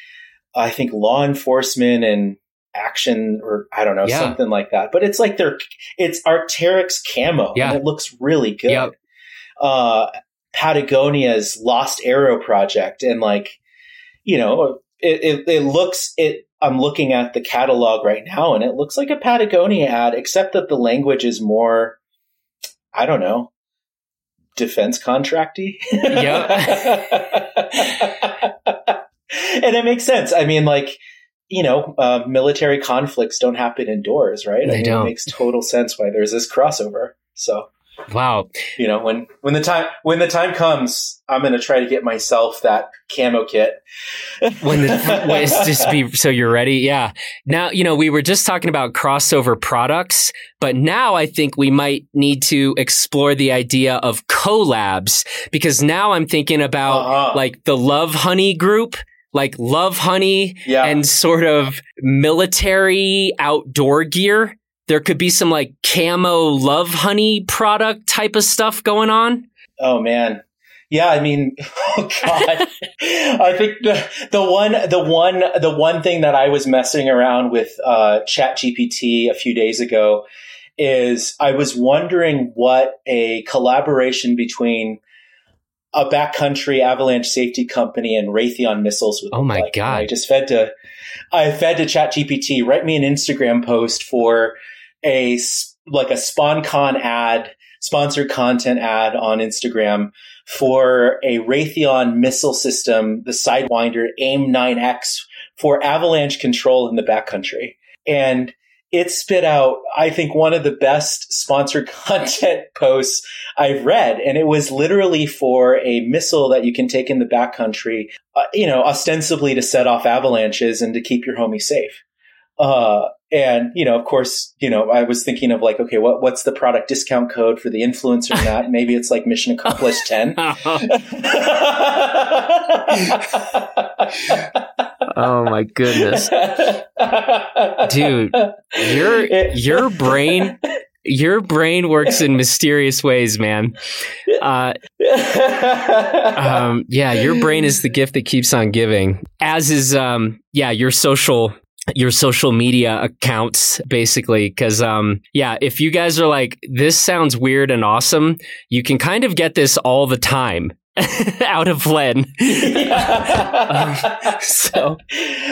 I think law enforcement and action or I don't know, yeah. something like that. But it's like they're, it's Arc'teryx camo yeah. and it looks really good. Yep. Uh, Patagonia's Lost Arrow project and like, you know, it, it, it looks, it, I'm looking at the catalog right now and it looks like a Patagonia ad, except that the language is more, I don't know, defense contracty. Yeah. and it makes sense. I mean, like, you know, uh, military conflicts don't happen indoors, right? They I mean, don't. It makes total sense why there's this crossover. So Wow. You know, when when the time when the time comes, I'm going to try to get myself that camo kit. when the just be so you're ready, yeah. Now you know we were just talking about crossover products, but now I think we might need to explore the idea of collabs because now I'm thinking about uh-huh. like the Lovehoney group like Lovehoney yeah. and sort of military outdoor gear there could be some like camo love honey product type of stuff going on. Oh man. Yeah, I mean, oh god. I think the the one the one the one thing that I was messing around with uh Chat GPT a few days ago is I was wondering what a collaboration between a backcountry avalanche safety company and Raytheon missiles would Oh my like. god. And I just fed to I fed to Chat GPT, write me an Instagram post for a like a SponCon ad, sponsored content ad on Instagram for a Raytheon missile system, the Sidewinder AIM 9X for avalanche control in the backcountry. And it spit out, I think, one of the best sponsored content posts I've read. And it was literally for a missile that you can take in the backcountry, uh, you know, ostensibly to set off avalanches and to keep your homie safe. Uh, and you know, of course, you know, I was thinking of like, okay, what what's the product discount code for the influencer in that? Maybe it's like mission accomplished ten. oh my goodness, dude, your your brain. Your brain works in mysterious ways, man. Uh, um, yeah, your brain is the gift that keeps on giving. As is, um, yeah, your social your social media accounts basically because um yeah if you guys are like this sounds weird and awesome you can kind of get this all the time out of Len. um, so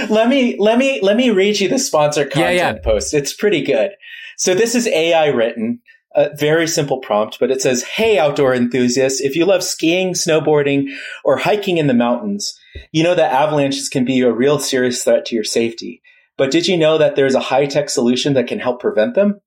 let me let me let me read you the sponsor content yeah, yeah. post. It's pretty good. So this is AI written, a very simple prompt, but it says, "Hey outdoor enthusiasts, if you love skiing, snowboarding, or hiking in the mountains, you know that avalanches can be a real serious threat to your safety. But did you know that there's a high tech solution that can help prevent them?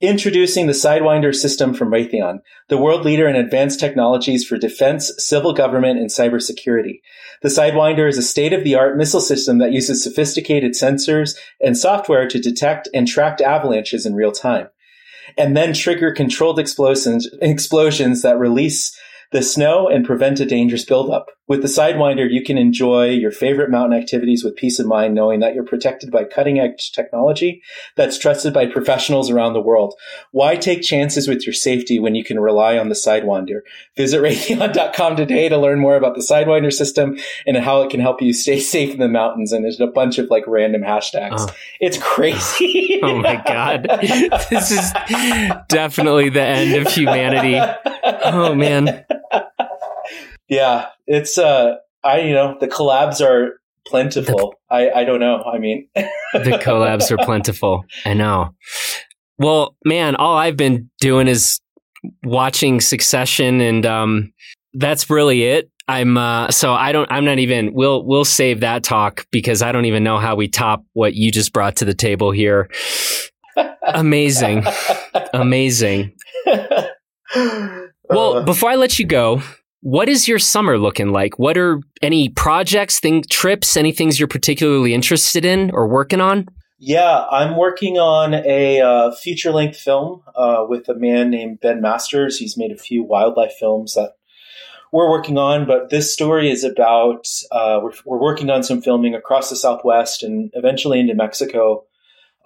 Introducing the Sidewinder system from Raytheon, the world leader in advanced technologies for defense, civil government, and cybersecurity. The Sidewinder is a state of the art missile system that uses sophisticated sensors and software to detect and track avalanches in real time, and then trigger controlled explosions, explosions that release the snow and prevent a dangerous buildup. With the Sidewinder, you can enjoy your favorite mountain activities with peace of mind, knowing that you're protected by cutting edge technology that's trusted by professionals around the world. Why take chances with your safety when you can rely on the Sidewinder? Visit Raytheon.com today to learn more about the Sidewinder system and how it can help you stay safe in the mountains. And there's a bunch of like random hashtags. Oh. It's crazy. oh my God. this is definitely the end of humanity. Oh man. Yeah, it's uh, I you know the collabs are plentiful. The, I I don't know. I mean, the collabs are plentiful. I know. Well, man, all I've been doing is watching Succession, and um, that's really it. I'm uh, so I don't. I'm not even. We'll we'll save that talk because I don't even know how we top what you just brought to the table here. Amazing, amazing. Well, before I let you go, what is your summer looking like? What are any projects, thing, trips, any things you're particularly interested in or working on? Yeah, I'm working on a uh, feature length film uh, with a man named Ben Masters. He's made a few wildlife films that we're working on, but this story is about uh, we're, we're, working on some filming across the Southwest and eventually into Mexico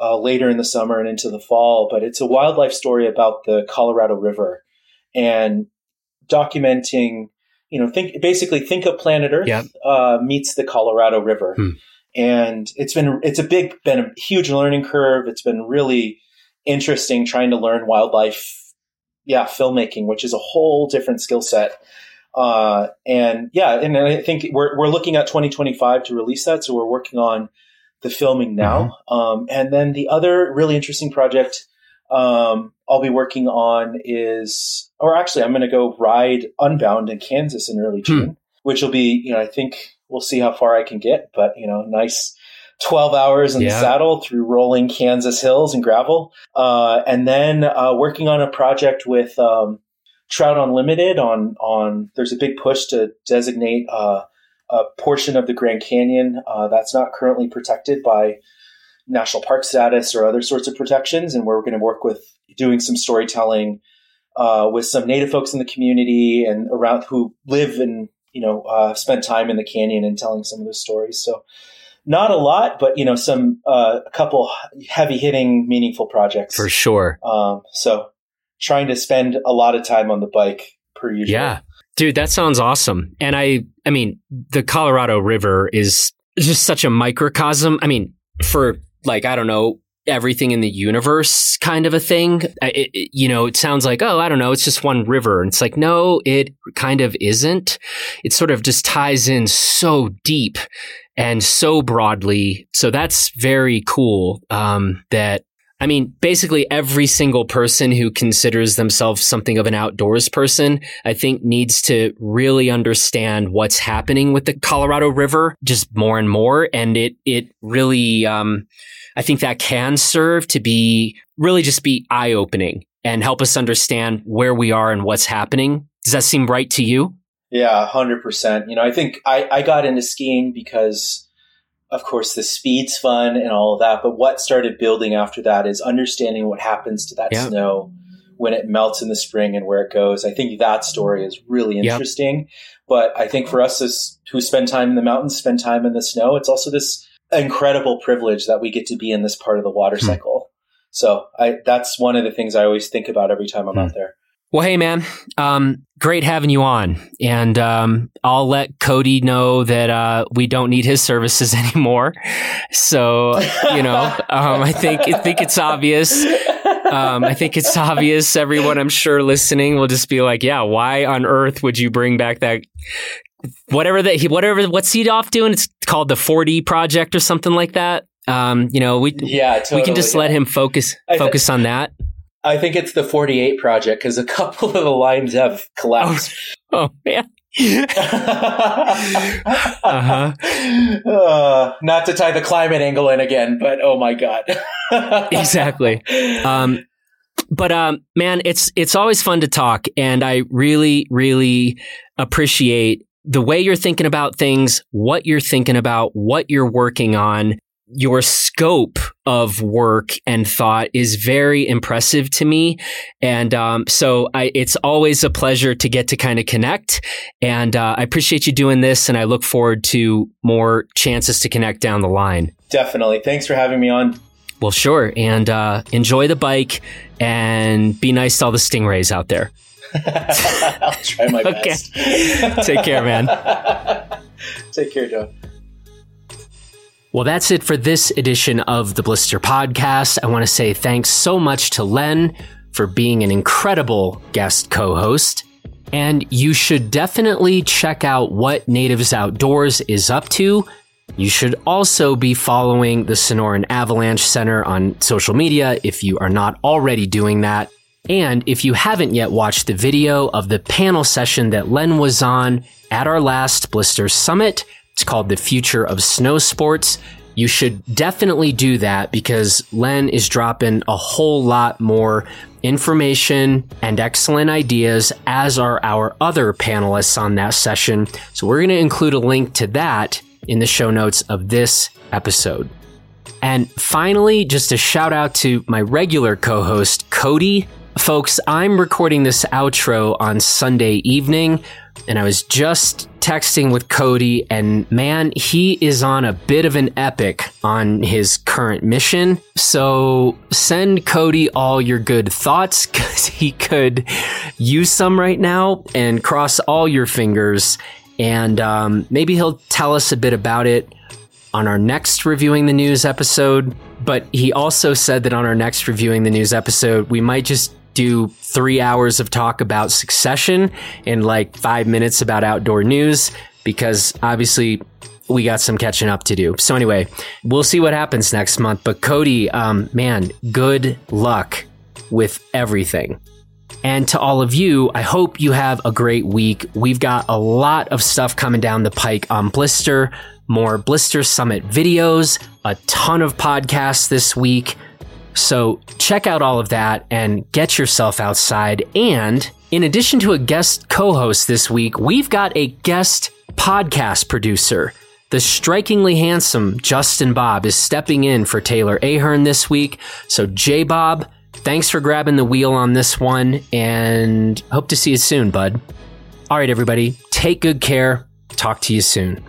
uh, later in the summer and into the fall. But it's a wildlife story about the Colorado River and documenting, you know, think basically think of planet Earth yep. uh, meets the Colorado River. Hmm. And it's been it's a big been a huge learning curve. It's been really interesting trying to learn wildlife, yeah, filmmaking, which is a whole different skill set. Uh, and yeah, and I think we're we're looking at 2025 to release that, so we're working on the filming now. Mm-hmm. Um, and then the other really interesting project um, I'll be working on is, or actually, I'm going to go ride Unbound in Kansas in early hmm. June, hmm. which will be, you know, I think we'll see how far I can get, but you know, nice 12 hours in yeah. the saddle through rolling Kansas hills and gravel. Uh, and then uh, working on a project with um, Trout Unlimited on on. There's a big push to designate uh, a portion of the Grand Canyon uh, that's not currently protected by national park status or other sorts of protections, and we're going to work with doing some storytelling uh, with some Native folks in the community and around who live and you know uh, spend time in the canyon and telling some of those stories. So not a lot, but you know some uh, a couple heavy hitting, meaningful projects for sure. Um, so trying to spend a lot of time on the bike per usual. Yeah. Dude, that sounds awesome. And I I mean, the Colorado River is just such a microcosm. I mean, for like I don't know, everything in the universe kind of a thing. It, it, you know, it sounds like, oh, I don't know, it's just one river. And it's like, no, it kind of isn't. It sort of just ties in so deep and so broadly. So that's very cool um, that I mean, basically every single person who considers themselves something of an outdoors person, I think needs to really understand what's happening with the Colorado River just more and more. And it, it really, um, I think that can serve to be really just be eye opening and help us understand where we are and what's happening. Does that seem right to you? Yeah, hundred percent. You know, I think I, I got into skiing because of course, the speed's fun and all of that. But what started building after that is understanding what happens to that yeah. snow when it melts in the spring and where it goes. I think that story is really interesting. Yep. But I think for us as, who spend time in the mountains, spend time in the snow, it's also this incredible privilege that we get to be in this part of the water hmm. cycle. So I, that's one of the things I always think about every time I'm hmm. out there. Well, hey, man, um, great having you on. And um, I'll let Cody know that uh, we don't need his services anymore. So, you know, um, I think I think it's obvious. Um, I think it's obvious. Everyone, I'm sure, listening will just be like, "Yeah, why on earth would you bring back that whatever that he whatever what's he off doing? It's called the 4D project or something like that." Um, you know, we yeah, totally, we can just let him focus focus on that. I think it's the 48 project because a couple of the lines have collapsed. Oh, oh man. uh-huh. Uh, not to tie the climate angle in again, but oh my god. exactly. Um, but um, man, it's it's always fun to talk, and I really, really appreciate the way you're thinking about things, what you're thinking about, what you're working on, your scope of work and thought is very impressive to me. And um, so I, it's always a pleasure to get to kind of connect. And uh, I appreciate you doing this. And I look forward to more chances to connect down the line. Definitely. Thanks for having me on. Well, sure. And uh, enjoy the bike and be nice to all the stingrays out there. I'll try my best. Take care, man. Take care, Joe. Well, that's it for this edition of the Blister Podcast. I want to say thanks so much to Len for being an incredible guest co host. And you should definitely check out what Natives Outdoors is up to. You should also be following the Sonoran Avalanche Center on social media if you are not already doing that. And if you haven't yet watched the video of the panel session that Len was on at our last Blister Summit, it's called The Future of Snow Sports. You should definitely do that because Len is dropping a whole lot more information and excellent ideas, as are our other panelists on that session. So we're going to include a link to that in the show notes of this episode. And finally, just a shout out to my regular co host, Cody. Folks, I'm recording this outro on Sunday evening, and I was just texting with Cody, and man, he is on a bit of an epic on his current mission. So send Cody all your good thoughts because he could use some right now, and cross all your fingers. And um, maybe he'll tell us a bit about it on our next reviewing the news episode. But he also said that on our next reviewing the news episode, we might just do three hours of talk about succession and like five minutes about outdoor news because obviously we got some catching up to do. So anyway, we'll see what happens next month. But Cody, um, man, good luck with everything. And to all of you, I hope you have a great week. We've got a lot of stuff coming down the pike on Blister, more Blister Summit videos, a ton of podcasts this week. So check out all of that and get yourself outside. And in addition to a guest co host this week, we've got a guest podcast producer. The strikingly handsome Justin Bob is stepping in for Taylor Ahern this week. So, J Bob, thanks for grabbing the wheel on this one and hope to see you soon, bud. All right, everybody, take good care. Talk to you soon.